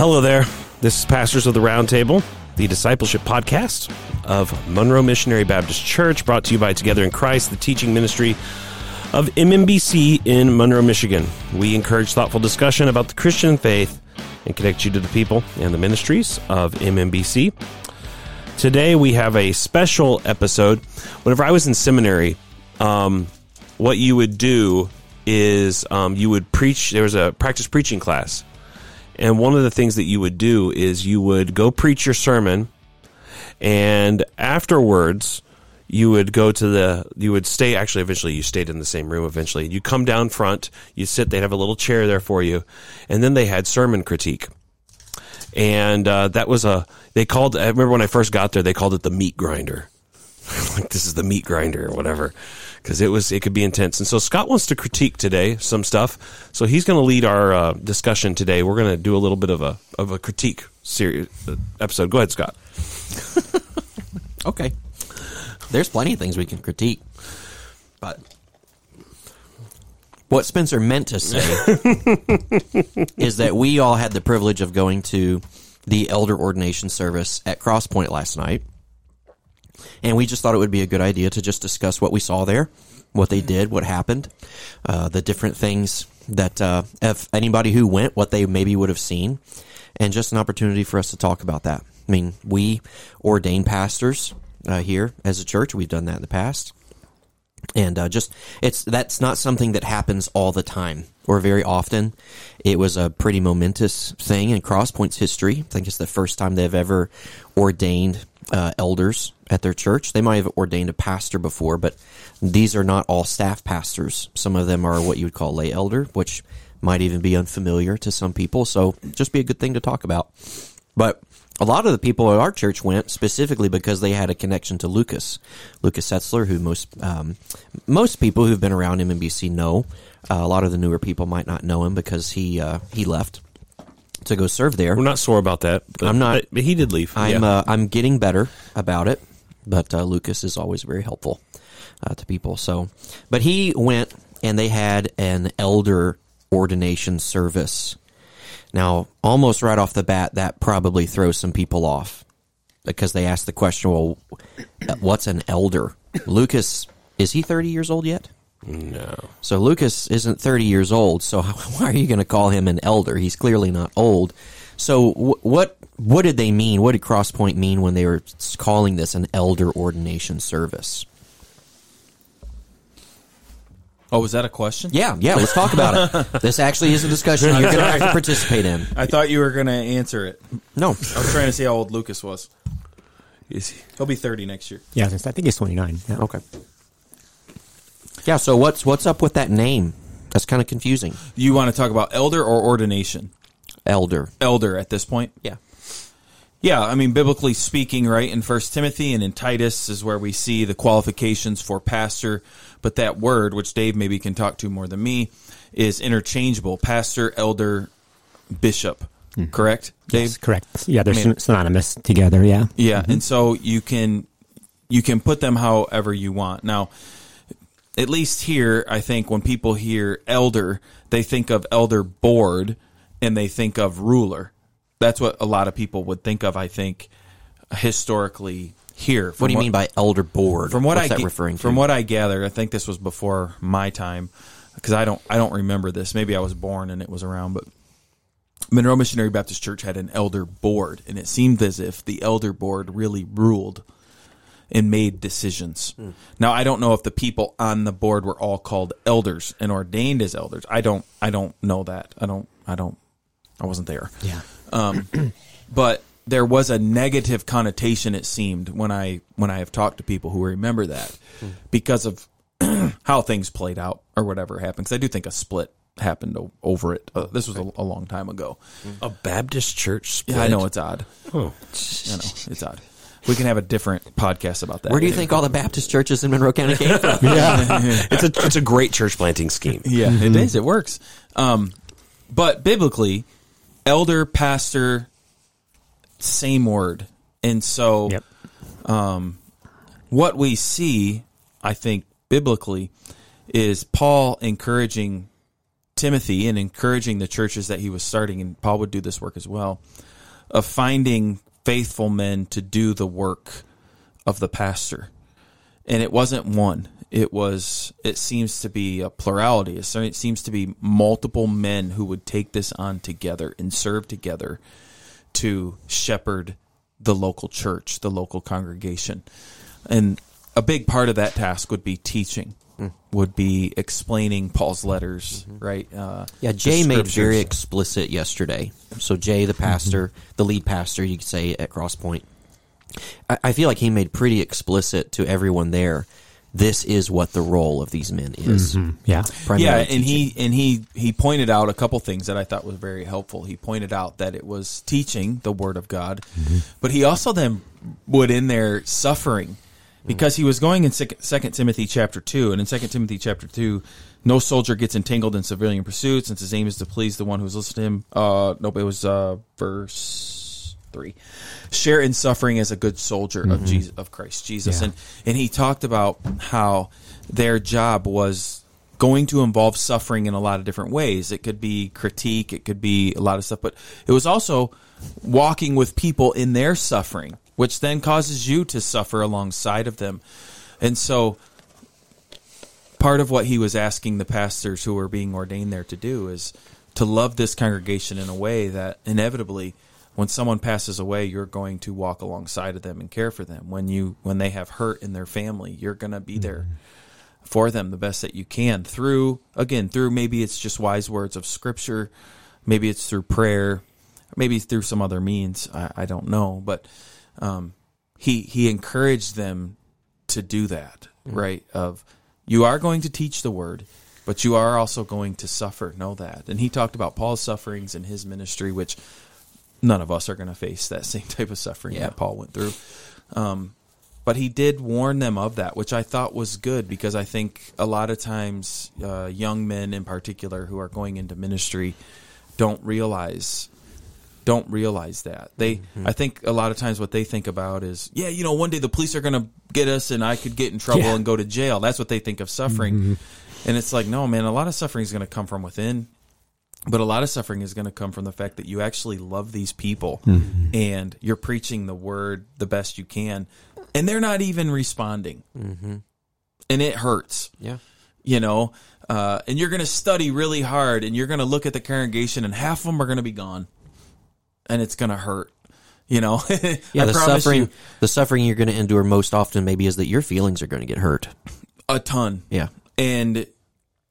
Hello there. This is Pastors of the Roundtable, the discipleship podcast of Monroe Missionary Baptist Church, brought to you by Together in Christ, the teaching ministry of MMBC in Monroe, Michigan. We encourage thoughtful discussion about the Christian faith and connect you to the people and the ministries of MMBC. Today we have a special episode. Whenever I was in seminary, um, what you would do is um, you would preach. There was a practice preaching class, and one of the things that you would do is you would go preach your sermon, and afterwards you would go to the you would stay actually eventually you stayed in the same room eventually. You come down front you sit they'd have a little chair there for you and then they had sermon critique. And uh, that was a they called i remember when i first got there they called it the meat grinder. Like this is the meat grinder or whatever because it was it could be intense and so scott wants to critique today some stuff so he's going to lead our uh, discussion today we're going to do a little bit of a of a critique series uh, episode go ahead scott Okay. There's plenty of things we can critique. But what Spencer meant to say is that we all had the privilege of going to the elder ordination service at Crosspoint last night. And we just thought it would be a good idea to just discuss what we saw there, what they did, what happened, uh, the different things that, uh, if anybody who went, what they maybe would have seen, and just an opportunity for us to talk about that. I mean, we ordain pastors uh, here as a church. We've done that in the past, and uh, just it's that's not something that happens all the time or very often. It was a pretty momentous thing in Crosspoint's history. I think it's the first time they've ever ordained uh, elders at their church. They might have ordained a pastor before, but these are not all staff pastors. Some of them are what you would call lay elder, which might even be unfamiliar to some people. So just be a good thing to talk about. But a lot of the people at our church went specifically because they had a connection to Lucas, Lucas Setzler, who most um, most people who've been around MMBC know. Uh, a lot of the newer people might not know him because he uh, he left to go serve there. we're not sore about that but, I'm not- but, he did leave I'm Yeah. uh, I'm getting better about it, but uh, Lucas is always very helpful uh, to people. So, but he went and they had an elder ordination service. Now, almost right off the bat, that probably throws some people off because they ask the question, "Well, what's an elder?" Lucas is he 30 years old yet? no So Lucas isn't 30 years old. So why are you going to call him an elder? He's clearly not old. So wh- what what did they mean? What did Crosspoint mean when they were calling this an elder ordination service? Oh, was that a question? Yeah, yeah. Let's talk about it. This actually is a discussion you're going to have to participate in. I thought you were going to answer it. No, I was trying to see how old Lucas was. Is he? He'll be 30 next year. Yeah, I was gonna say, I think he's 29. Yeah. okay. Yeah. So what's what's up with that name? That's kind of confusing. You want to talk about elder or ordination? Elder. Elder at this point? Yeah. Yeah, I mean, biblically speaking, right, in First Timothy and in Titus is where we see the qualifications for pastor. But that word, which Dave maybe can talk to more than me, is interchangeable pastor, elder, bishop. Mm-hmm. Correct, Dave? Yes, correct. Yeah, they're I mean- synonymous together. Yeah. Yeah, mm-hmm. and so you can you can put them however you want. Now, at least here, I think when people hear elder, they think of elder board and they think of ruler. That's what a lot of people would think of. I think historically here. What do you mean by elder board? From what What's I that referring to? From what I gather, I think this was before my time because I don't I don't remember this. Maybe I was born and it was around, but Monroe Missionary Baptist Church had an elder board, and it seemed as if the elder board really ruled and made decisions. Hmm. Now I don't know if the people on the board were all called elders and ordained as elders. I don't I don't know that. I don't I don't I wasn't there Yeah. but there was a negative connotation it seemed when I when I have talked to people who remember that because of how things played out or whatever happened. Because I do think a split happened o- over it. Uh, this was a, a long time ago. a baptist church split? Yeah, I know it's odd. oh. I know it's odd. We can have a different podcast about that. Where do you think all the Baptist churches in Monroe County came from? yeah, it's a it's a great church planting scheme Yeah, it is. It works. Um, but biblically, elder, pastor, same word. And so Yep. Um, what we see, I think, biblically, is Paul encouraging Timothy and encouraging the churches that he was starting, and Paul would do this work as well, of finding faithful men to do the work of the pastor. And it wasn't one. It was. It seems to be a plurality. It seems to be multiple men who would take this on together and serve together to shepherd the local church, the local congregation. And a big part of that task would be teaching, hmm. would be explaining Paul's letters, mm-hmm. right? Uh, Yeah, Jay made very explicit yesterday. So Jay, the pastor, mm-hmm. the lead pastor, you could say at Crosspoint, I, I feel like he made pretty explicit to everyone there. This is what the role of these men is. Yeah. Primarily yeah, and teaching. he and he he pointed out a couple things that I thought was very helpful. He pointed out that it was teaching the word of God, but he also then would in there suffering because he was going in Second Timothy chapter two, and in Second Timothy chapter two, no soldier gets entangled in civilian pursuits since his aim is to please the one who's listening to him. Uh, nope, it was uh, verse three. Share in suffering as a good soldier of mm-hmm. Jesus of Christ Jesus, Yeah. and and he talked about how their job was going to involve suffering in a lot of different ways. It could be critique, it could be a lot of stuff, but it was also walking with people in their suffering, which then causes you to suffer alongside of them. And so part of what he was asking the pastors who were being ordained there to do is to love this congregation in a way that inevitably when someone passes away you're going to walk alongside of them and care for them. When you when they have hurt in their family you're going to be there for them the best that you can through again through maybe it's just wise words of scripture maybe it's through prayer maybe through some other means i, I don't know but um, he he encouraged them to do that right of you are going to teach the word but you are also going to suffer. Know that. And he talked about paul's sufferings in his ministry which none of us are going to face that same type of suffering Yeah. that paul went through. Um, but he did warn them of that, which I thought was good because I think a lot of times uh, young men in particular who are going into ministry don't realize don't realize that. They I think a lot of times what they think about is yeah you know one day the police are going to get us and I could get in trouble Yeah. and go to jail. That's what they think of suffering. And it's like no man a lot of suffering is going to come from within but a lot of suffering is going to come from the fact that you actually love these people and you're preaching the word the best you can and they're not even responding. And it hurts. Yeah. you know uh, and you're going to study really hard and you're going to look at the congregation and half of them are going to be gone. And it's going to hurt. You know? Yeah, the suffering you. the suffering you're going to endure most often maybe is that your feelings are going to get hurt. a ton. Yeah. and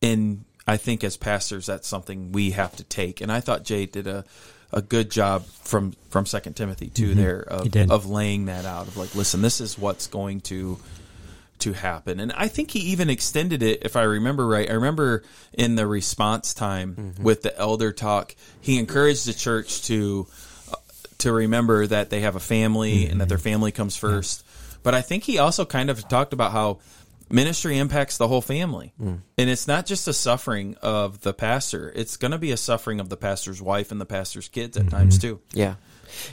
and I think as pastors that's something we have to take. And I thought Jay did a a good job from from Second Timothy too mm-hmm. there of, of laying that out of like listen this is what's going to to happen. And I think he even extended it if I remember right. I remember in the response time mm-hmm. with the elder talk, he encouraged the church to uh, to remember that they have a family and that mm-hmm. their family comes first. But I think he also kind of talked about how ministry impacts the whole family. Mm. And it's not just a suffering of the pastor, it's going to be a suffering of the pastor's wife and the pastor's kids at mm-hmm. times too. Yeah.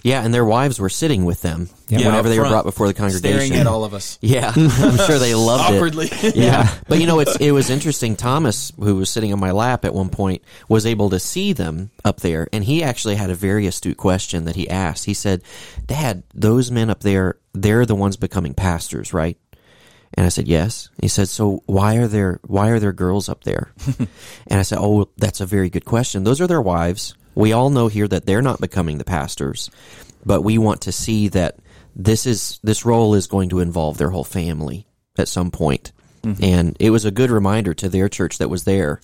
Yeah, and their wives were sitting with them Yeah, whenever they were brought before the congregation. Staring at all of us. Yeah, I'm sure they loved it. Awkwardly. Yeah, but you know, it's it was interesting. Thomas, who was sitting on my lap at one point, was able to see them up there, and he actually had a very astute question that he asked. He said, "Dad, those men up there, they're the ones becoming pastors, right?" And I said, "Yes." He said, "So why are there why are there girls up there?" and I said, "Oh, that's a very good question. Those are their wives. We all know here that they're not becoming the pastors, but we want to see that this is this role is going to involve their whole family at some point." And it was a good reminder to their church that was there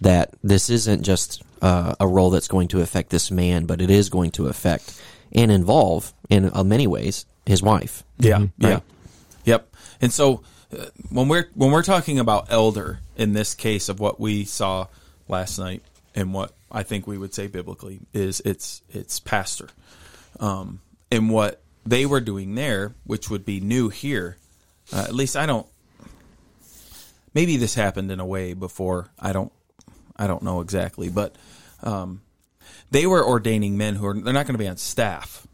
that this isn't just uh, a role that's going to affect this man, but it is going to affect and involve, in uh, many ways, his wife. Yeah, yeah, Right. Yep. And so uh, when we're when we're talking about elder in this case of what we saw last night and what I think we would say biblically is it's it's pastor, um, and what they were doing there, which would be new here. Uh, at least I don't. Maybe this happened in a way before. I don't. I don't know exactly, but um, they were ordaining men who are they're not going to be on staff.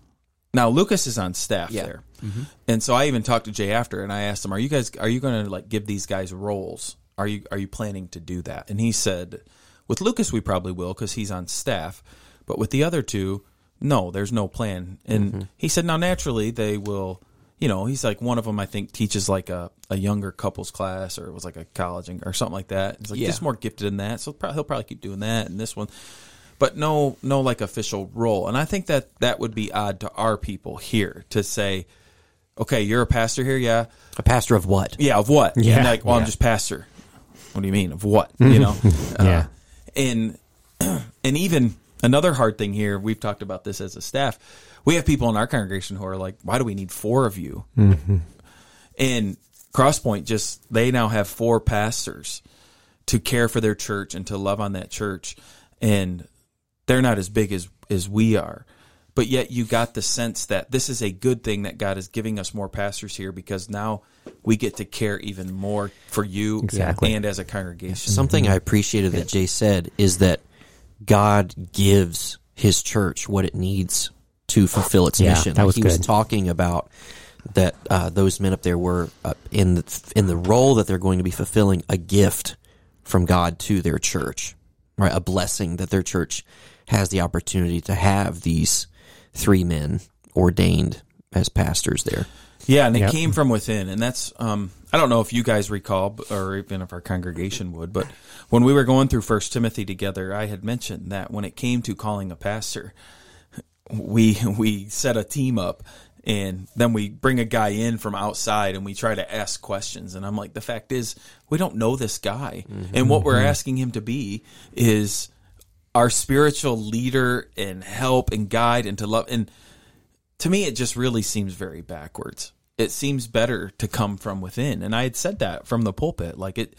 Now Lucas is on staff Yeah. there, mm-hmm. and so I even talked to Jay after, and I asked him, "Are you guys are you going to like give these guys roles? Are you are you planning to do that?" And he said, With Lucas, we probably will because he's on staff. But with the other two, no, there's no plan. And mm-hmm. he said, now naturally they will. You know, he's like one of them. I think teaches like a, a younger couples class, or it was like a college or something like that. He's like Yeah. just more gifted in that, so he'll probably keep doing that. And this one, but no no like official role. And i think that that would be odd to our people here to say okay you're a pastor here yeah. A pastor of what? yeah of what? Yeah. and like well i'm just pastor. What do you mean of what? You know? Uh, Yeah. and and even another hard thing here we've talked about this as a staff. We have people in our congregation who are like why do we need four of you? And crosspoint just they now have four pastors to care for their church and to love on that church. And they're not as big as as we are but yet you got the sense that this is a good thing that God is giving us more pastors here because now we get to care even more for you Exactly. and as a congregation. Something I appreciated that Jay said is that God gives his church what it needs to fulfill its Yeah, mission. that Like, was he was talking about that uh, those men up there were uh, in the in the role that they're going to be fulfilling a gift from God to their church, right? A blessing that their church has the opportunity to have these three men ordained as pastors there. Yeah, and it Yep. came from within, and that's um, I don't know if you guys recall, or even if our congregation would, but when we were going through First Timothy together, I had mentioned that when it came to calling a pastor, we we set a team up, and then we bring a guy in from outside, and we try to ask questions, and I'm like, the fact is, we don't know this guy, and what we're asking him to be is our spiritual leader and help and guide and to love and to me, it just really seems very backwards. It seems better to come from within. And I had said that from the pulpit. Like it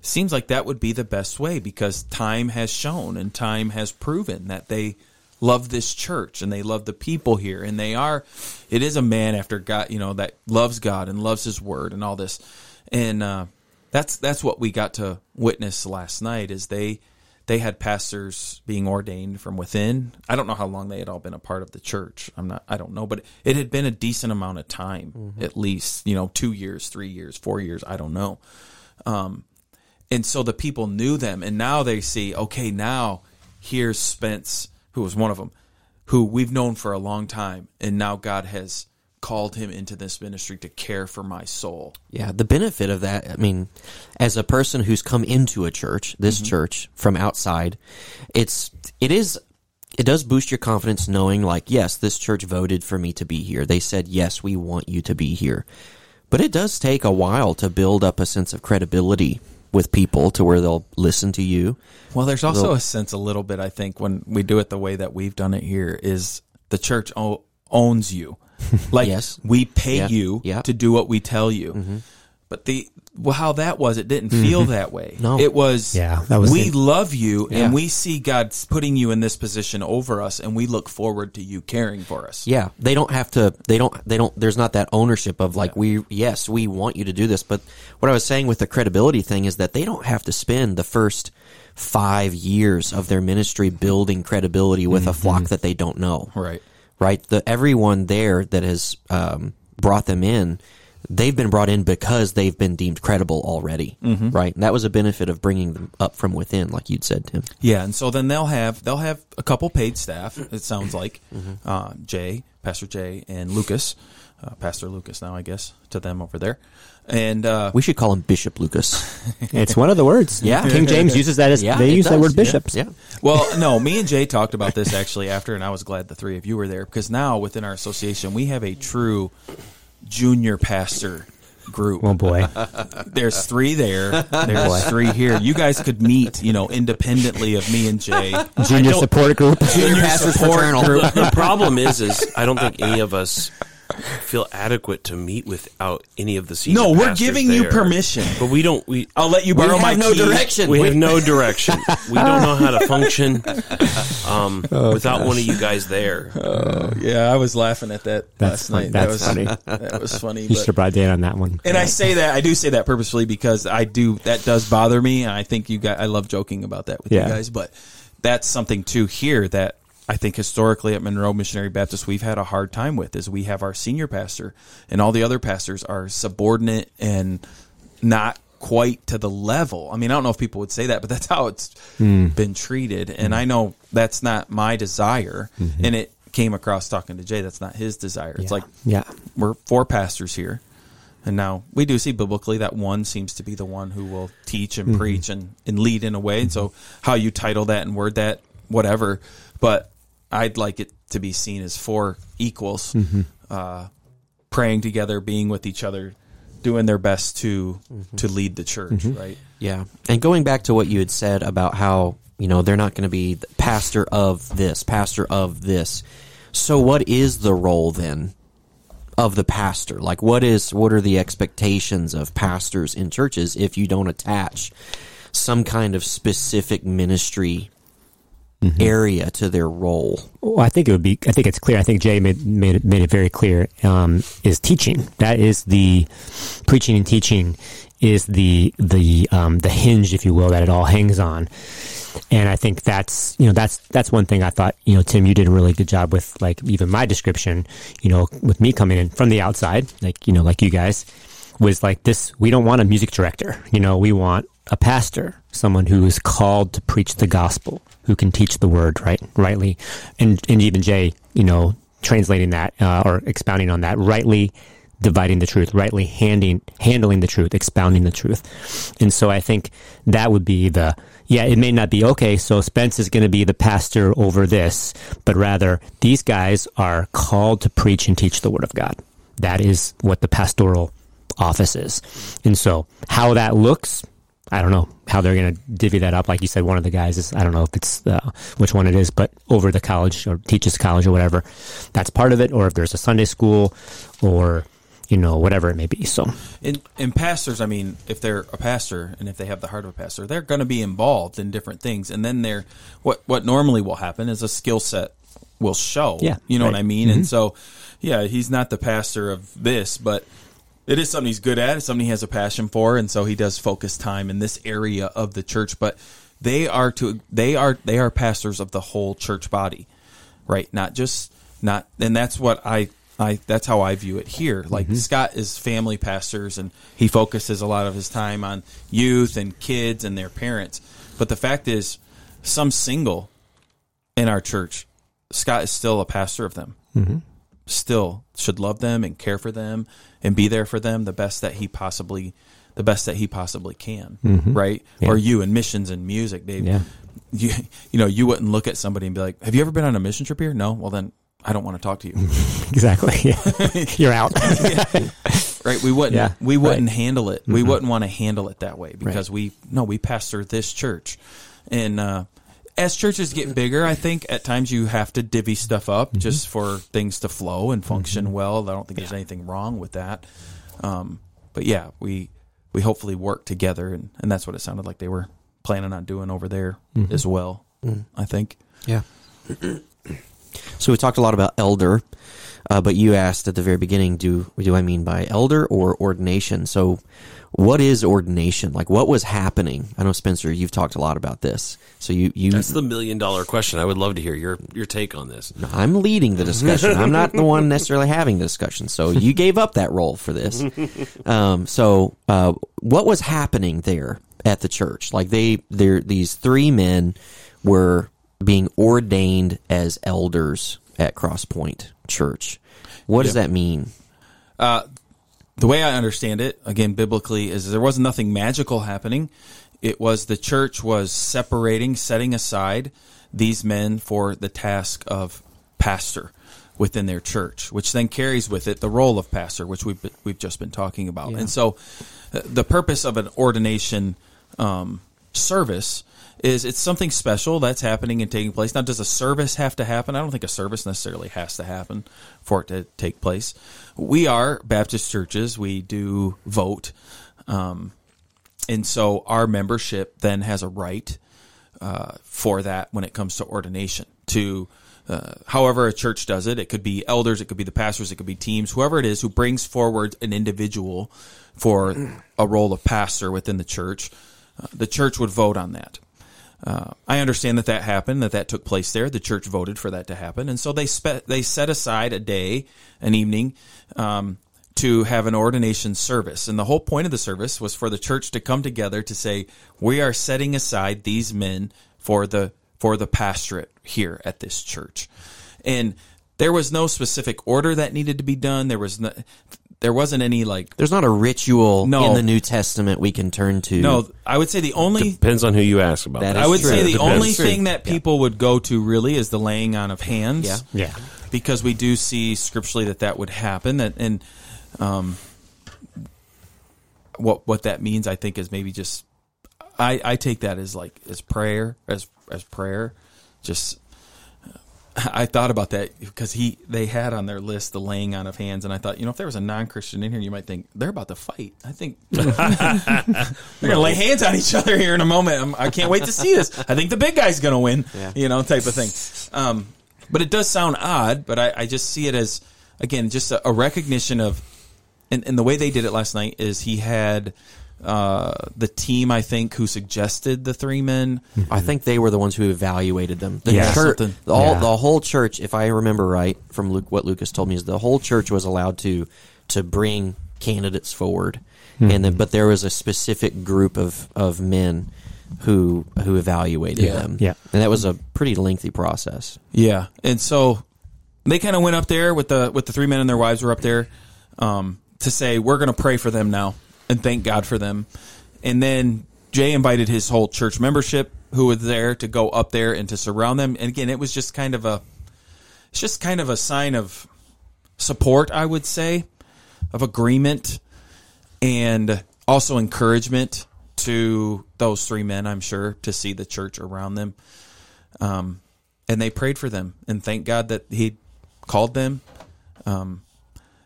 seems like that would be the best way because time has shown and time has proven that they love this church and they love the people here. And they are, it is a man after God, you know, that loves God and loves his word and all this. And, uh, that's, that's what we got to witness last night is they, they had pastors being ordained from within. I don't know how long they had all been a part of the church. I'm not. I don't know, but it had been a decent amount of time, at least. You know, two years, three years, four years. I don't know. Um, and so the people knew them, and now they see. Okay, now here's Spence, who was one of them, who we've known for a long time, and now God has called him into this ministry to care for my soul. Yeah, the benefit of that, I mean, as a person who's come into a church, this Mm-hmm. church from outside, it's it is it does boost your confidence knowing like, yes, this church voted for me to be here. They said, "Yes, we want you to be here." But it does take a while to build up a sense of credibility with people to where they'll listen to you. Well, there's also Little- a sense a little bit, I think, when we do it the way that we've done it here, is the church o- owns you. Like Yes. we pay Yeah. you Yeah. to do what we tell you. Mm-hmm. But the well, how that was, it didn't mm-hmm. feel that way. No. it was. Yeah, that was we it. love you, Yeah. and we see God putting you in this position over us, and we look forward to you caring for us. Yeah, they don't have to. They don't. They don't. There's not that ownership of like we. Yes, we want you to do this. But what I was saying with the credibility thing is that they don't have to spend the first five years of their ministry building credibility with a flock mm-hmm. that they don't know. Right. Right. The everyone there that has um, brought them in, they've been brought in because they've been deemed credible already. Right. And that was a benefit of bringing them up from within, like you'd said, Tim. Yeah, and so then they'll have they'll have a couple paid staff. It sounds like uh, Jay, Pastor Jay, and Lucas, uh, Pastor Lucas. Now I guess to them over there, and uh, We should call him Bishop Lucas. It's one of the words. Yeah. King James uses that as Yeah, they it use that does. word bishops. Yeah. well, no, me and Jay talked about this actually after, and I was glad the three of you were there because now within our association we have a true junior pastor group. Oh boy. There's three there. There's three here. You guys could meet, you know, independently of me and Jay. Junior support group. Junior Pastors support Fraternal. group. the problem is, is I don't think any of us feel adequate to meet without any of the senior No, we're pastors giving you permission. but we don't. We I'll let you We borrow my no key. direction. we have no direction. We don't know how to function um, without one of you guys there. Yeah, I was laughing at that That's last fun- night. that's that was funny. That was funny. You but- should have brought Dan on that one. and I say that I do say that purposefully because I do that does bother me, and I think you guys. I love joking about that with Yeah. you guys, but that's something too here that I think historically at Monroe Missionary Baptist we've had a hard time with is we have our senior pastor and all the other pastors are subordinate and not quite to the level. I mean, I don't know if people would say that, but that's how it's hmm. been treated. And hmm. I know that's not my desire. Mm-hmm. And it came across talking to Jay. That's not his desire. It's like Yeah. we're four pastors here. And now we do see biblically that one seems to be the one who will teach and mm-hmm. preach and, and lead in a way. And so mm-hmm. how you title that and word that, whatever. But I'd like it to be seen as four equals, mm-hmm. uh, praying together, being with each other, doing their best to mm-hmm. to lead the church, mm-hmm. right? Yeah. And going back to what you had said about how, you know, they're not going to be the pastor of this, pastor of this. So what is the role then of the pastor? Like what is what are the expectations of pastors in churches if you don't attach some kind of specific ministry area to their role? Well, I think it would be. I think it's clear. I think Jay made made it, made it very clear. Um, is teaching that is the preaching and teaching is the the um, the hinge, if you will, that it all hangs on. And I think that's you know that's that's one thing I thought you know Tim you did a really good job with like even my description you know with me coming in from the outside like you know like you guys was like this we don't want a music director you know we want a pastor someone who is called to preach the gospel who can teach the word right rightly. And and even jay you know translating that uh, or expounding on that rightly dividing the truth rightly handing handling the truth expounding the truth. And so i think that would be the yeah it may not be okay so spence is going to be the pastor over this but rather these guys are called to preach and teach the word of god. That is what the pastoral office is. And so how that looks, I don't know how they're going to divvy that up. Like you said, one of the guys is, I don't know if it's uh, which one it is, but over the college or teaches college or whatever, that's part of it. Or if there's a Sunday school or, you know, whatever it may be. So And, and pastors, I mean, if they're a pastor and if they have the heart of a pastor, they're going to be involved in different things. And then they're what what normally will happen is a skill set will show. Yeah, you know what. I mean. And so, yeah, he's not the pastor of this, but it is something he's good at. It's something he has a passion for, and so he does focus time in this area of the church. But they are to they are they are pastors of the whole church body, right? Not just not, and that's what I I that's how I view it here. Like mm-hmm. Scott is family pastors, and he focuses a lot of his time on youth and kids and their parents. But the fact is, some single in our church, Scott is still a pastor of them. Mm-hmm. Still should love them and care for them and be there for them the best that he possibly, the best that he possibly can. Right? Yeah. Or you in missions and music, Dave. Yeah. You you know you wouldn't look at somebody and be like, "Have you ever been on a mission trip here?" No. Well then. I don't want to talk to you. exactly. You're out. right we wouldn't Yeah, we wouldn't handle it we wouldn't want to handle it that way because Right. we no we pastor this church and uh as churches get bigger i think at times you have to divvy stuff up just for things to flow and function well. I don't think there's anything wrong with that. Um but yeah we we hopefully work together and and that's what it sounded like they were planning on doing over there as well i think. Yeah. so we talked a lot about elder, uh, but you asked at the very beginning, do do I mean by elder or ordination? So, what is ordination? Like, what was happening? I know Spencer, you've talked a lot about this. So you you That's the million dollar question. I would love to hear your your take on this. I'm leading the discussion. I'm not the one necessarily having the discussion. So you gave up that role for this. Um, so uh, what was happening there at the church? Like they, they these three men were being ordained as elders at Crosspoint Church. What does that mean? The way I understand it, again, biblically, is there was nothing magical happening. It was the church was separating, setting aside these men for the task of pastor within their church, which then carries with it the role of pastor, which we've been- we've just been talking about. And so, uh, the purpose of an ordination um, service is it's something special that's happening and taking place. Now, does a service have to happen? I don't think a service necessarily has to happen for it to take place. We are Baptist churches. We do vote. Um, and so our membership then has a right uh, for that when it comes to ordination. To uh, however a church does it, it could be elders, it could be the pastors, it could be teams, whoever it is who brings forward an individual for a role of pastor within the church. Uh, the church would vote on that. Uh, I understand that that happened, that that took place there. The church voted for that to happen, and so they spe- they set aside a day, an evening, um, to have an ordination service. And the whole point of the service was for the church to come together to say, we are setting aside these men for the for the pastorate here at this church. And there was no specific order that needed to be done. There was no, there wasn't any like There's not a ritual No. in the New Testament we can turn to. no, I would say the only Depends on who you ask about That that. is I would true. say the Depends. only True. thing that people would go to really is the laying on of hands. Yeah. Yeah. because we do see scripturally that that would happen. That and um, what what that means, I think, is maybe just I I take that as like as prayer as as prayer. Just I thought about that because he they had on their list the laying on of hands, and I thought you know if there was a non Christian in here, you might think they're about to fight. I think they're gonna lay hands on each other here in a moment. I'm, I can't wait to see this. I think the big guy's gonna win. Yeah. You know, type of thing. Um, but it does sound odd. But I, I just see it as again just a, a recognition of, and, and the way they did it last night is he had uh, the team I think who suggested the three men. I think they were the ones who evaluated them. The Yeah. church, Something. all Yeah. the whole church, if I remember right from Luke, what Lucas told me, is the whole church was allowed to to bring candidates forward, and then but there was a specific group of of men who who evaluated Yeah. them. Yeah. and that was a pretty lengthy process. Yeah, and so they kind of went up there with the with the three men and their wives were up there um, to say we're going to pray for them now and thank God for them. And then Jay invited his whole church membership who was there to go up there and to surround them. And again, it was just kind of a it's just kind of a sign of support, I would say, of agreement and also encouragement to those three men, I'm sure, to see the church around them. Um, and they prayed for them and thank God that He called them. Um,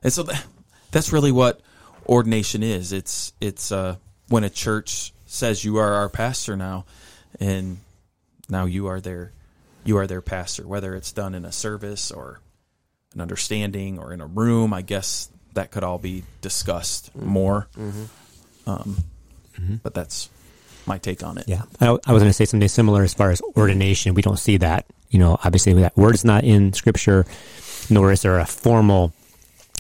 and so that, that's really what ordination is. It's it's uh, when a church says you are our pastor now, and now you are their you are their pastor. Whether it's done in a service or an understanding or in a room, I guess that could all be discussed more. Um, But that's my take on it. Yeah, I, I was going to say something similar as far as ordination. We don't see that. You know, obviously that word is not in Scripture, nor is there a formal.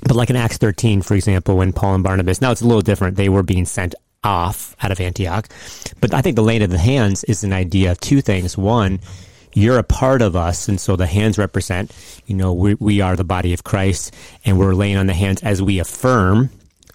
But like in Acts 13, for example, when Paul and Barnabas, now it's a little different. They were being sent off out of Antioch. But I think the laying of the hands is an idea of two things. One, you're a part of us, and so the hands represent, you know, we, we are the body of Christ, and we're laying on the hands as we affirm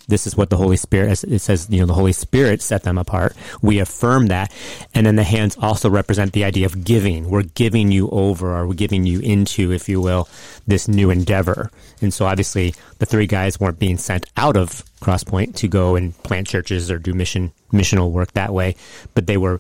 this is what the Holy Spirit, as it says, you know, the Holy Spirit set them apart. We affirm that. And then the hands also represent the idea of giving. We're giving you over, or we're giving you into, if you will, this new endeavor. And so obviously the three guys weren't being sent out of Crosspoint to go and plant churches or do mission, missional work that way, but they were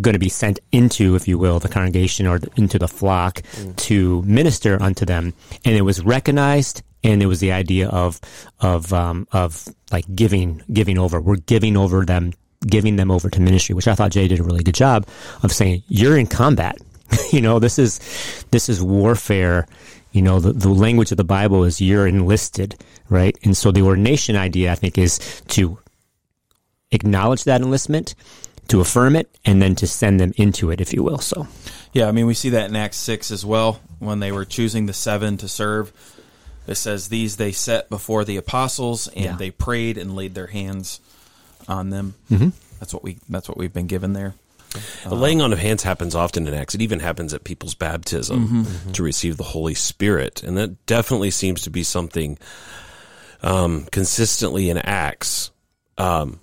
going to be sent into, if you will, the congregation or into the flock mm. to minister unto them. And it was recognized and it was the idea of of um, of like giving giving over. We're giving over them, giving them over to ministry, which I thought Jay did a really good job of saying you're in combat. you know, this is this is warfare. You know, the, the language of the Bible is you're enlisted, right? And so the ordination idea, I think, is to acknowledge that enlistment, to affirm it, and then to send them into it, if you will. So, Yeah, I mean, we see that in Acts 6 as well when they were choosing the seven to serve. It says, These they set before the apostles, and Yeah. they prayed and laid their hands on them. Mm-hmm. That's what we that's what we've been given there. The laying on of hands happens often in Acts. It even happens at people's baptism to receive the Holy Spirit, and that definitely seems to be something um, consistently in Acts. Um,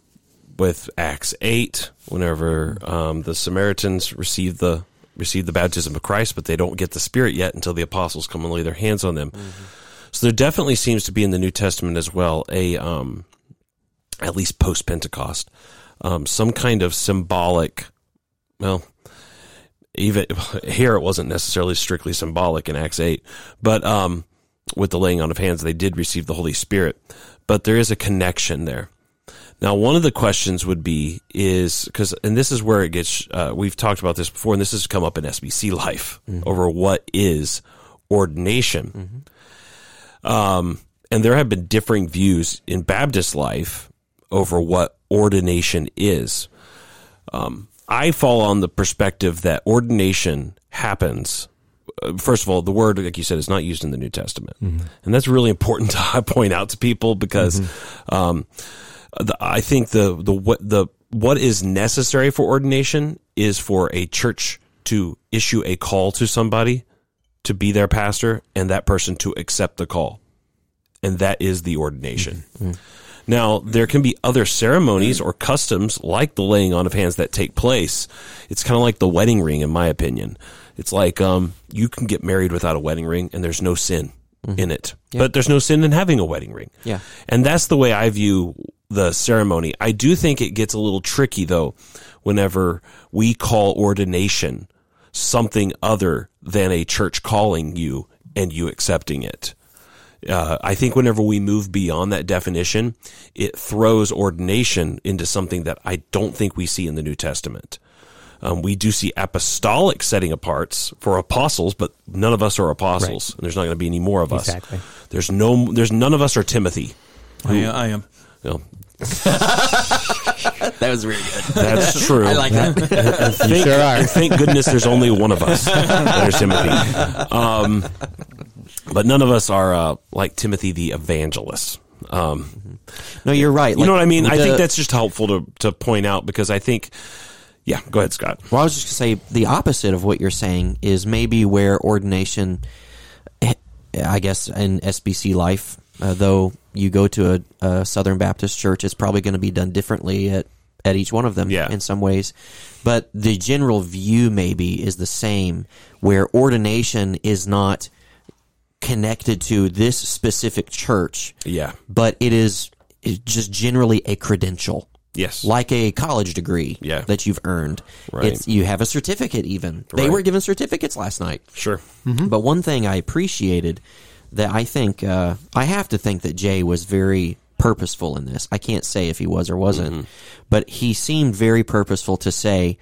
with Acts eight, whenever um, the Samaritans receive the receive the baptism of Christ, but they don't get the Spirit yet until the apostles come and lay their hands on them. So there definitely seems to be in the New Testament as well a um, at least post Pentecost um, some kind of symbolic well, even here it wasn't necessarily strictly symbolic in Acts 8, but um, with the laying on of hands, they did receive the Holy Spirit. But there is a connection there. Now, one of the questions would be is because, and this is where it gets, uh, we've talked about this before, and this has come up in SBC life over what is ordination. Um, and there have been differing views in Baptist life over what ordination is. Um, I fall on the perspective that ordination happens uh, first of all, the word, like you said, is not used in the New Testament, and that's really important to point out to people because um, the, I think the the what the what is necessary for ordination is for a church to issue a call to somebody to be their pastor, and that person to accept the call, and that is the ordination. Now, there can be other ceremonies or customs like the laying on of hands that take place. It's kind of like the wedding ring, in my opinion. It's like um, you can get married without a wedding ring, and there's no sin in it. But there's no sin in having a wedding ring. Yeah. And that's the way I view the ceremony. I do think it gets a little tricky, though, whenever we call ordination something other than a church calling you and you accepting it uh, I think whenever we move beyond that definition, it throws ordination into something that I don't think we see in the New Testament. Um, we do see apostolic setting aparts for apostles, but none of us are apostles, and there's not going to be any more of us. Exactly. There's no, there's none of us are Timothy. I am. I am. You know, That was really good. that's true. I like that. thank, sure are. thank goodness there's only one of us There's Timothy. Um, but none of us are uh, like Timothy the evangelist. Um, No, you're right. You know what I mean? with I think that's just helpful to, to point out because I think, yeah, go ahead, Scott. Well, I was just going to say the opposite of what you're saying is maybe where ordination, I guess, in SBC life, uh, though you go to a, a Southern Baptist church, it's probably going to be done differently at, at each one of them Yeah. in some ways. But the general view maybe is the same, where ordination is not connected to this specific church, Yeah. but it is is just generally a credential Yes. like a college degree Yeah. that you've earned. Right. It's you have a certificate even. They Right. were given certificates last night. Sure. But one thing I appreciated that I think uh, I have to think that Jay was very purposeful in this. I can't say if he was or wasn't, Mm-hmm. but he seemed very purposeful to say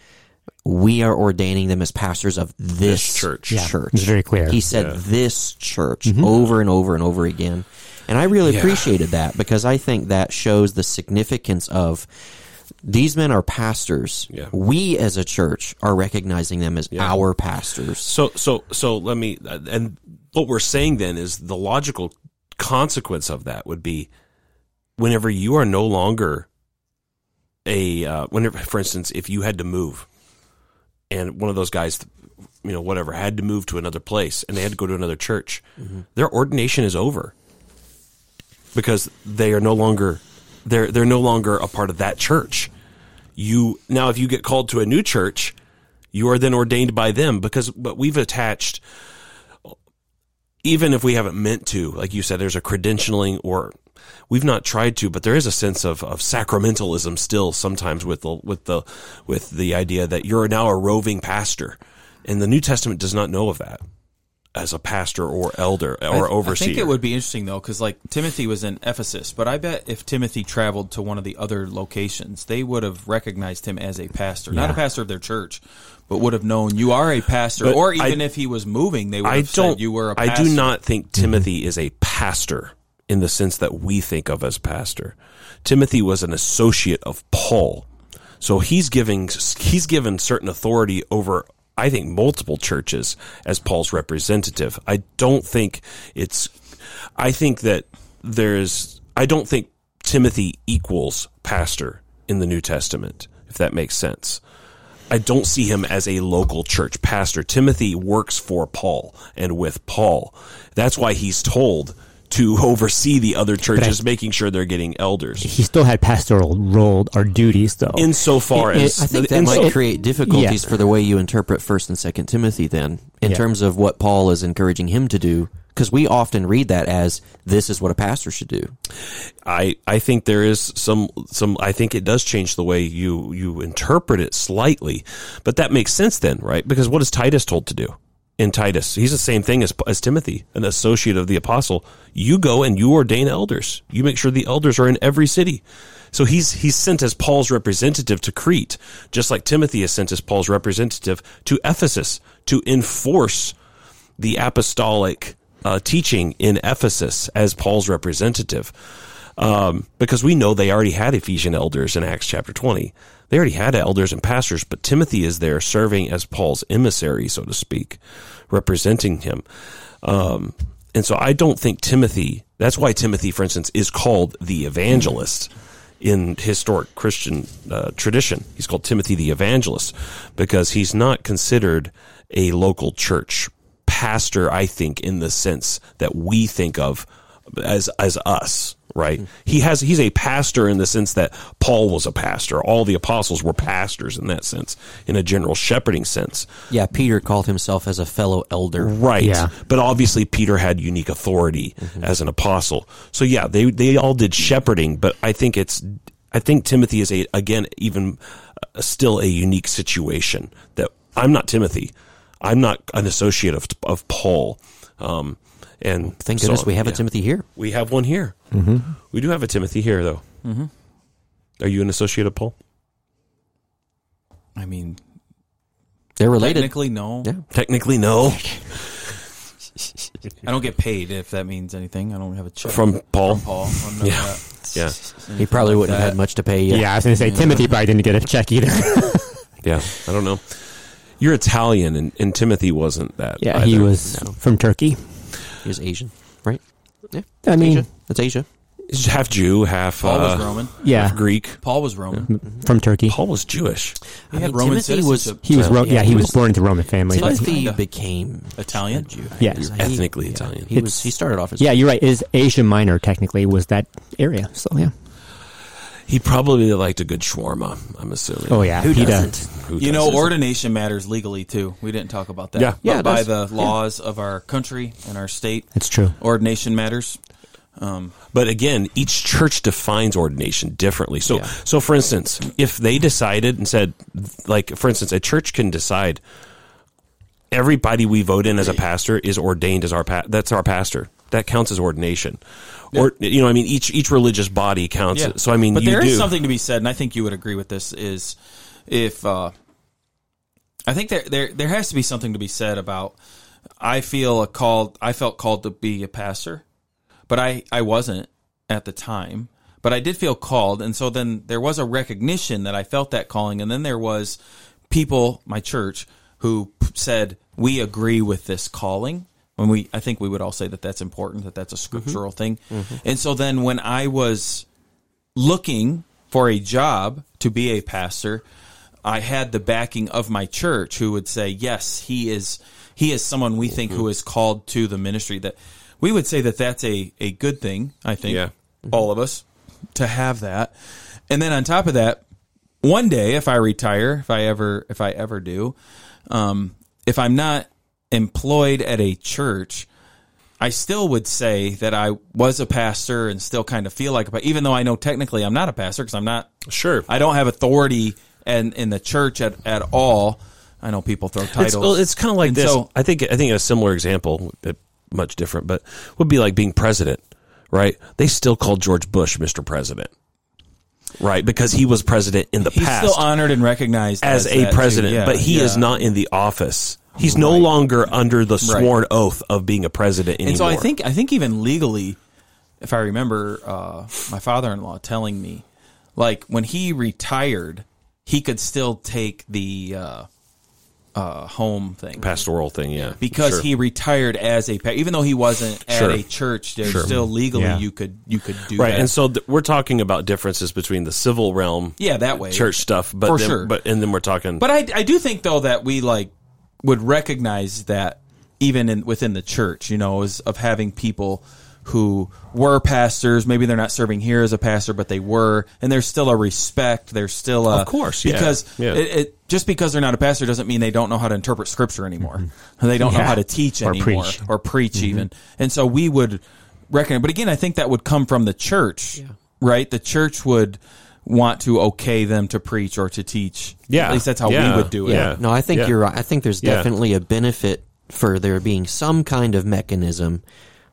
we are ordaining them as pastors of this, This church. Yeah, church. it's very clear. He said this church over and over and over again. And I really Yeah. appreciated that because I think that shows the significance of these men are pastors. Yeah. We as a church are recognizing them as our pastors. So, so, so let me, and what we're saying then is the logical consequence of that would be whenever you are no longer a, uh, whenever, for instance, if you had to move and one of those guys, you know, whatever, had to move to another place and they had to go to another church, their ordination is over because they are no longer, they're, they're no longer a part of that church. You, now if you get called to a new church, you are then ordained by them because, but we've attached, even if we haven't meant to, like you said, there's a credentialing or we've not tried to, but there is a sense of, of sacramentalism still sometimes with the, with the, with the idea that you're now a roving pastor. And the New Testament does not know of that as a pastor or elder or I, overseer. I think it would be interesting though, because like Timothy was in Ephesus, but I bet if Timothy traveled to one of the other locations, they would have recognized him as a pastor, not a pastor of their church, but would have known you are a pastor. But or I- even if he was moving, they would I have said you were a I pastor. I do not think Timothy mm-hmm. is a pastor in the sense that we think of as pastor. Timothy was an associate of Paul, so he's giving he's given certain authority over. I think multiple churches as Paul's representative. I don't think it's. I think that there's. I don't think Timothy equals pastor in the New Testament. If that makes sense. I don't see him as a local church pastor. Timothy works for Paul and with Paul. That's why he's told to oversee the other churches, making sure they're getting elders. he still had pastoral role or duties, though. Insofar It- it- as I think that might so- create difficulties Yeah. for the way you interpret First and Second Timothy. Then, in Yeah. terms of what Paul is encouraging him to do, because we often read that as this is what a pastor should do. I, I think there is some some I think it does change the way you you interpret it slightly, but that makes sense then, right? Because what is Titus told to do? In Titus, he's the same thing as as Timothy, an associate of the apostle. You go and you ordain elders. You make sure the elders are in every city. So he's he's sent as Paul's representative to Crete, just like Timothy is sent as Paul's representative to Ephesus to enforce the apostolic uh, teaching in Ephesus as Paul's representative. Um, because we know they already had Ephesian elders in Acts chapter 20. They already had elders and pastors, but Timothy is there serving as Paul's emissary, so to speak, representing him. Um, and so I don't think Timothy, that's why Timothy, for instance, is called the evangelist in historic Christian uh, tradition. He's called Timothy the evangelist because he's not considered a local church pastor, I think, in the sense that we think of as as us, right? He has he's a pastor in the sense that Paul was a pastor. All the apostles were pastors in that sense, in a general shepherding sense. Yeah, Peter called himself as a fellow elder. Right. Yeah. But obviously Peter had unique authority as an apostle. So yeah, they they all did shepherding, but I think it's I think Timothy is a again even uh, still a unique situation that I'm not Timothy. I'm not an associate of of Paul. Um and Thank so, goodness we have yeah. a Timothy here. We have one here. Mm-hmm. We do have a Timothy here, though. Mm-hmm. Are you an associate of Paul? I mean, They're related. technically, no. Yeah. Technically, no. I don't get paid if that means anything. I don't have a check From Paul. Paul. I'm Yeah. that- Yeah, He probably like wouldn't have had much to pay you. Yeah, I was going to say Timothy probably didn't get a check either. yeah. I don't know. You're Italian, and, and Timothy wasn't that. yeah, he either. was from Turkey. He was Asian, right? Yeah. I mean, Asia. That's Asia. He's half Jew, half Paul uh, was Roman. yeah, half Greek. Paul was Roman. from Turkey. Paul was Jewish. He I had mean, Roman Timothy was- citizenship. He was, Ro- Yeah, yeah, he, he was, was- born into Roman family. But Timothy kinda. became Italian? a Jew. Yeah. He was- Ethnically yeah. Italian. He was. He started off as yeah, you're right. Is Asia Minor technically was that area? So yeah. He probably liked a good shawarma. I'm assuming. Oh yeah, Who he doesn't? does. Who You know, doesn't? ordination matters legally too. We didn't talk about that. Yeah. But Yeah, by does. the laws of our country and our state, It's true. ordination matters. Um, but again, each church defines ordination differently. So, Yeah. so for instance, if they decided and said, like, for instance, a church can decide everybody we vote in as a pastor is ordained as our pa- that's our pastor. That counts as ordination. Or you know, I mean, each each religious body counts. So I mean, but you there is do. something to be said, and I think you would agree with this. Is if uh, I think there there there has to be something to be said about. I feel a called. I felt called to be a pastor, but I I wasn't at the time. But I did feel called, and so then there was a recognition that I felt that calling, and then there was people, my church, who said we agree with this calling. When we, I think we would all say that that's important, that that's a mm-hmm. scriptural thing. Mm-hmm. And so then when I was looking for a job to be a pastor, I had the backing of my church who would say, "Yes, he is he is someone we think who mm-hmm. is called to the ministry." That we would say that that's a a good thing, I think. Yeah. All of us to have that. And then on top of that, one day if I retire, if I ever if I ever do, um, if I'm not employed at a church, I still would say that I was a pastor and still kind of feel like pa- even though I know technically I'm not a pastor because I'm not Sure. I don't have authority and in the church at, at all. I know people throw titles. It's, well, it's kind of like And this. so- I think I think a similar example, uh, much different, but would be like being president, right? They still call George Bush Mr. President, right? Because he was president in the he's past still honored and recognized as, as, a president, Yeah, but he yeah. is not in the office. He's no longer under the sworn oath of being a president anymore. And so I think I think even legally, if I remember, uh, my father-in-law telling me, like when he retired, he could still take the uh, uh, home thing pastoral thing, yeah, because Sure. he retired as a pa- even though he wasn't at Sure. a church. There's Sure. still legally Yeah. you could you could do right, that. and so th- we're talking about differences between the civil realm, yeah, that way church stuff, but For then, sure. but and then we're talking, But I, I do think though that we like would recognize that even in within the church, you know, is of having people who were pastors. Maybe they're not serving here as a pastor, but they were, and there's still a respect. There's still a Of course, yeah. because Yeah. It, it just because they're not a pastor doesn't mean they don't know how to interpret scripture anymore. Mm-hmm. They don't know how to teach Or anymore preach. or preach mm-hmm. even. And so we would reckon. But again, I think that would come from the church, right? The church would want to okay them to preach or to teach. Yeah. at least that's how Yeah. we would do it. Yeah. No, I think Yeah. you're right. I think there's Yeah. definitely a benefit for there being some kind of mechanism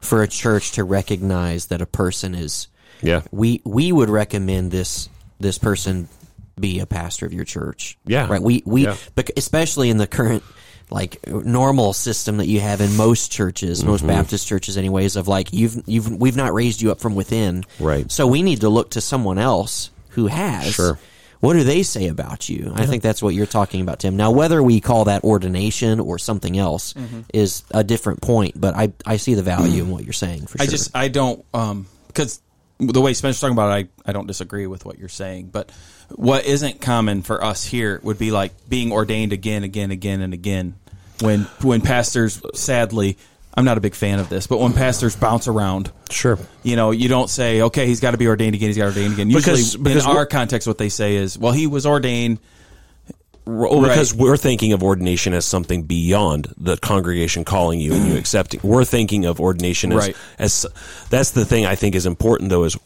for a church to recognize that a person is. yeah, We we would recommend this this person be a pastor of your church. Yeah. right. We we Yeah. especially in the current like normal system that you have in most churches, Mm-hmm. most Baptist churches, anyways. Of like you've you've we've not raised you up from within, Right. So we need to look to someone else who has. Sure. What do they say about you? I think that's what you're talking about, Tim. Now, whether we call that ordination or something else is a different point, but I, I see the value in what you're saying for I sure. just I don't um because the way Spencer's talking about it, I I don't disagree with what you're saying, but what isn't common for us here would be like being ordained again, again, again, and again. When when pastors, sadly, I'm not a big fan of this, but when pastors bounce around, Sure. you know, you don't say, okay, he's got to be ordained again, he's got to be ordained again. Usually, Because- because in our context, what they say is, well, he was ordained. Well, oh, because we're thinking of ordination as something beyond the congregation calling you and you accepting. We're thinking of ordination as, Right. as that's the thing I think is important though is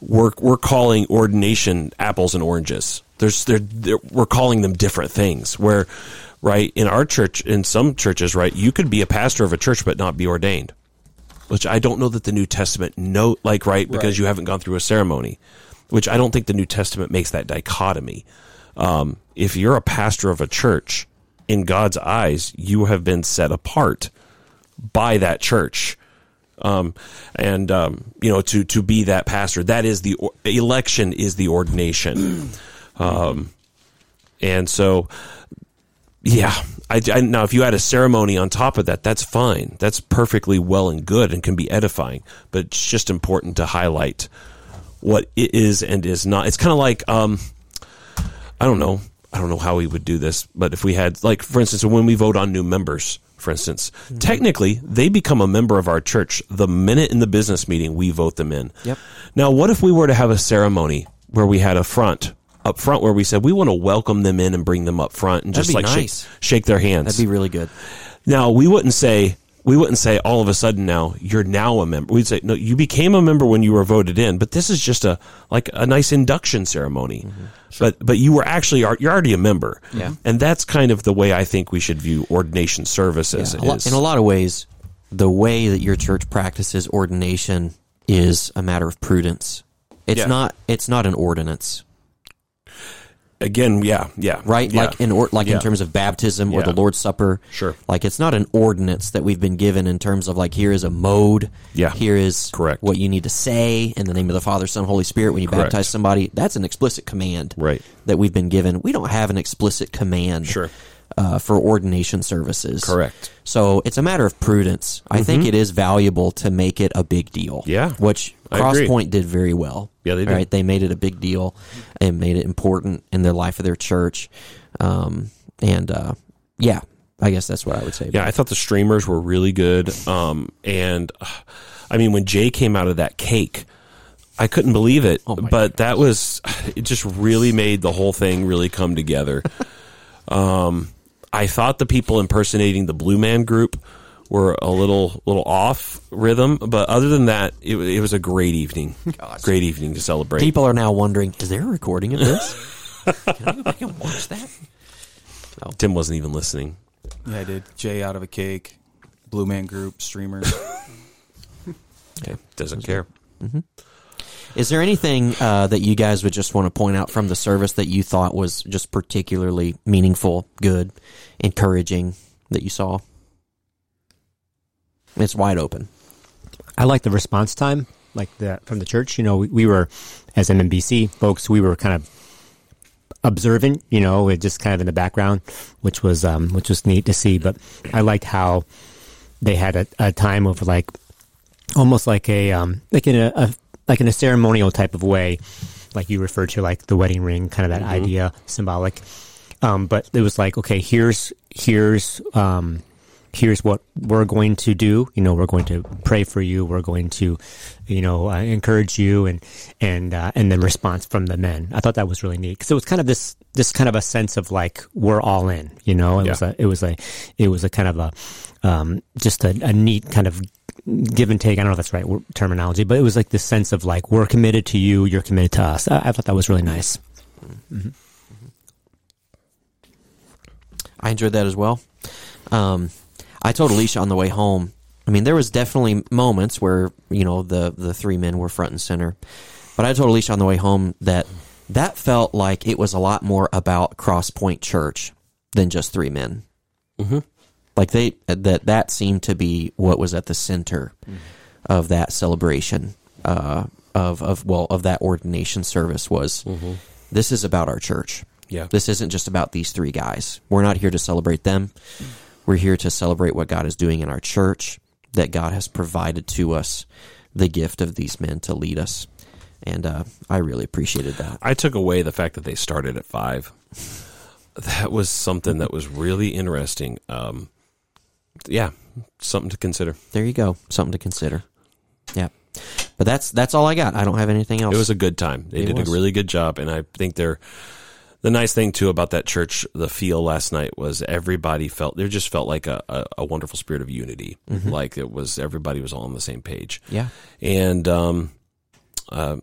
we're we're calling ordination apples and oranges. There's they're, they're, we're calling them different things. Where right in our church, in some churches, right, you could be a pastor of a church but not be ordained. Which I don't know that the New Testament know like right because Right. you haven't gone through a ceremony. Which I don't think the New Testament makes that dichotomy. Um, if you're a pastor of a church, in God's eyes, you have been set apart by that church. Um, and, um, you know, to, to be that pastor, that is the or- election is the ordination. Um, and so, yeah, I, I, now if you add a ceremony on top of that, that's fine. That's perfectly well and good and can be edifying, but it's just important to highlight what it is and is not. It's kind of like, um, I don't know. I don't know how we would do this, but if we had, like, for instance, when we vote on new members, for instance, technically they become a member of our church the minute in the business meeting we vote them in. Yep. Now, what if we were to have a ceremony where we had a front up front where we said we want to welcome them in and bring them up front and That'd just like nice. shake, shake their hands. That'd be really good. Now we wouldn't say we wouldn't say all of a sudden now you're now a member. We'd say no, you became a member when you were voted in, but this is just a like a nice induction ceremony. But but you were actually you're already a member. Mm-hmm. Yeah. and that's kind of the way I think we should view ordination services. Is- in a lot of ways, the way that your church practices ordination is a matter of prudence. It's Yeah. not. It's not an ordinance, again, yeah, yeah, right? yeah. Like in or, like Yeah. in terms of baptism or Yeah. the Lord's Supper. Sure. Like it's not an ordinance that we've been given in terms of like here is a mode. Yeah. Here is Correct. what you need to say in the name of the Father, Son, Holy Spirit when you Correct. baptize somebody. That's an explicit command. Right. That we've been given. We don't have an explicit command. Sure. Uh, for ordination services. Correct. So it's a matter of prudence. I think it is valuable to make it a big deal. Mm-hmm. Yeah, Which Crosspoint did very well. Yeah, they did. Right? They made it a big deal and made it important in the life of their church. Um, and uh, yeah, I guess that's what I would say. Yeah, I thought the streamers were really good. Um, and I mean, when Jay came out of that cake, I couldn't believe it. Oh but that was, it just really made the whole thing really come together. um, I thought the people impersonating the Blue Man Group were a little little off rhythm, but other than that, it, it was a great evening. Great evening to celebrate. People are now wondering, is there a recording of this? Can I go back and watch that? Tim wasn't even listening. Yeah, I did. Jay out of a cake, Blue Man Group, streamers. Okay, doesn't care. Mm-hmm. Is there anything uh, that you guys would just want to point out from the service that you thought was just particularly meaningful, good, encouraging that you saw? It's wide open. I like the response time, like the from the church. You know, we, we were as MMBC folks, we were kind of observant. You know, just kind of in the background, which was um, which was neat to see. But I liked how they had a, a time of like almost like a um, like in a, a like in a ceremonial type of way, like you referred to, like the wedding ring, kind of that idea, symbolic. Um, but it was like, okay, here's here's um, here's what we're going to do. You know, we're going to pray for you. We're going to, you know, uh, encourage you, and and uh, and then response from the men. I thought that was really neat because it was kind of this this kind of a sense of like we're all in. You know, it was a it was a it was a kind of a um, just a, a neat kind of give and take. I don't know if that's the right terminology, but it was like this sense of like we're committed to you, you're committed to us. I, I thought that was really nice. I enjoyed that as well. Um, I told Alicia on the way home. I mean, there was definitely moments where you know the the three men were front and center, but I told Alicia on the way home that that felt like it was a lot more about Cross Point Church than just three men. Like they that that seemed to be what was at the center of that celebration uh, of of well of that ordination service was this is about our church. Yeah. This isn't just about these three guys. We're not here to celebrate them. We're here to celebrate what God is doing in our church, that God has provided to us the gift of these men to lead us. And uh, I really appreciated that. I took away the fact that they started at five. That was something that was really interesting. Um, yeah, something to consider. There you go. Something to consider. Yeah. But that's that's all I got. I don't have anything else. It was a good time. They It did was. a really good job, and I think they're the nice thing too about that church. The feel last night was everybody felt there just felt like a, a, a wonderful spirit of unity. Like it was everybody was all on the same page. yeah. and um, uh,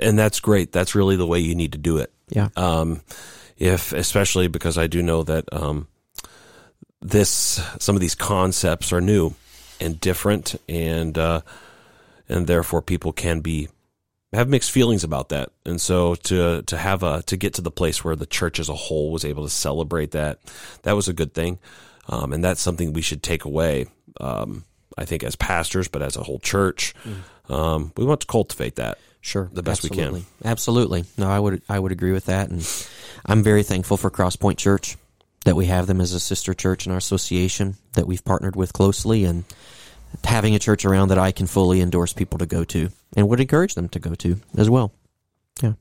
and that's great. That's really the way you need to do it. Yeah. Um, if especially because I do know that um, this some of these concepts are new and different, and uh, and therefore people can be have mixed feelings about that. And so to to have a to get to the place where the church as a whole was able to celebrate that, that was a good thing, um, and that's something we should take away. Um, I think as pastors, but as a whole church, um, we want to cultivate that. Sure, the best we can. Absolutely. Absolutely. No, I would I would agree with that, and I'm very thankful for Crosspoint Church that we have them as a sister church in our association that we've partnered with closely, and having a church around that I can fully endorse people to go to, and would encourage them to go to as well. Yeah.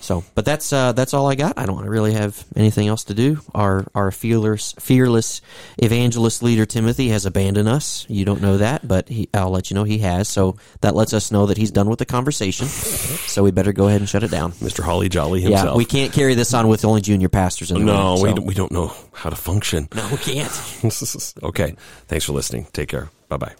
So, but that's uh, that's all I got. I don't really have anything else to do. Our our fearless fearless evangelist leader Timothy has abandoned us. You don't know that, but he, I'll let you know he has. So that lets us know that he's done with the conversation. so we better go ahead and shut it down. Mr. Holly Jolly himself. Yeah, we can't carry this on with only junior pastors in the No, room. we so- don't, we don't know how to function. no, we can't. okay. Thanks for listening. Take care. Bye bye.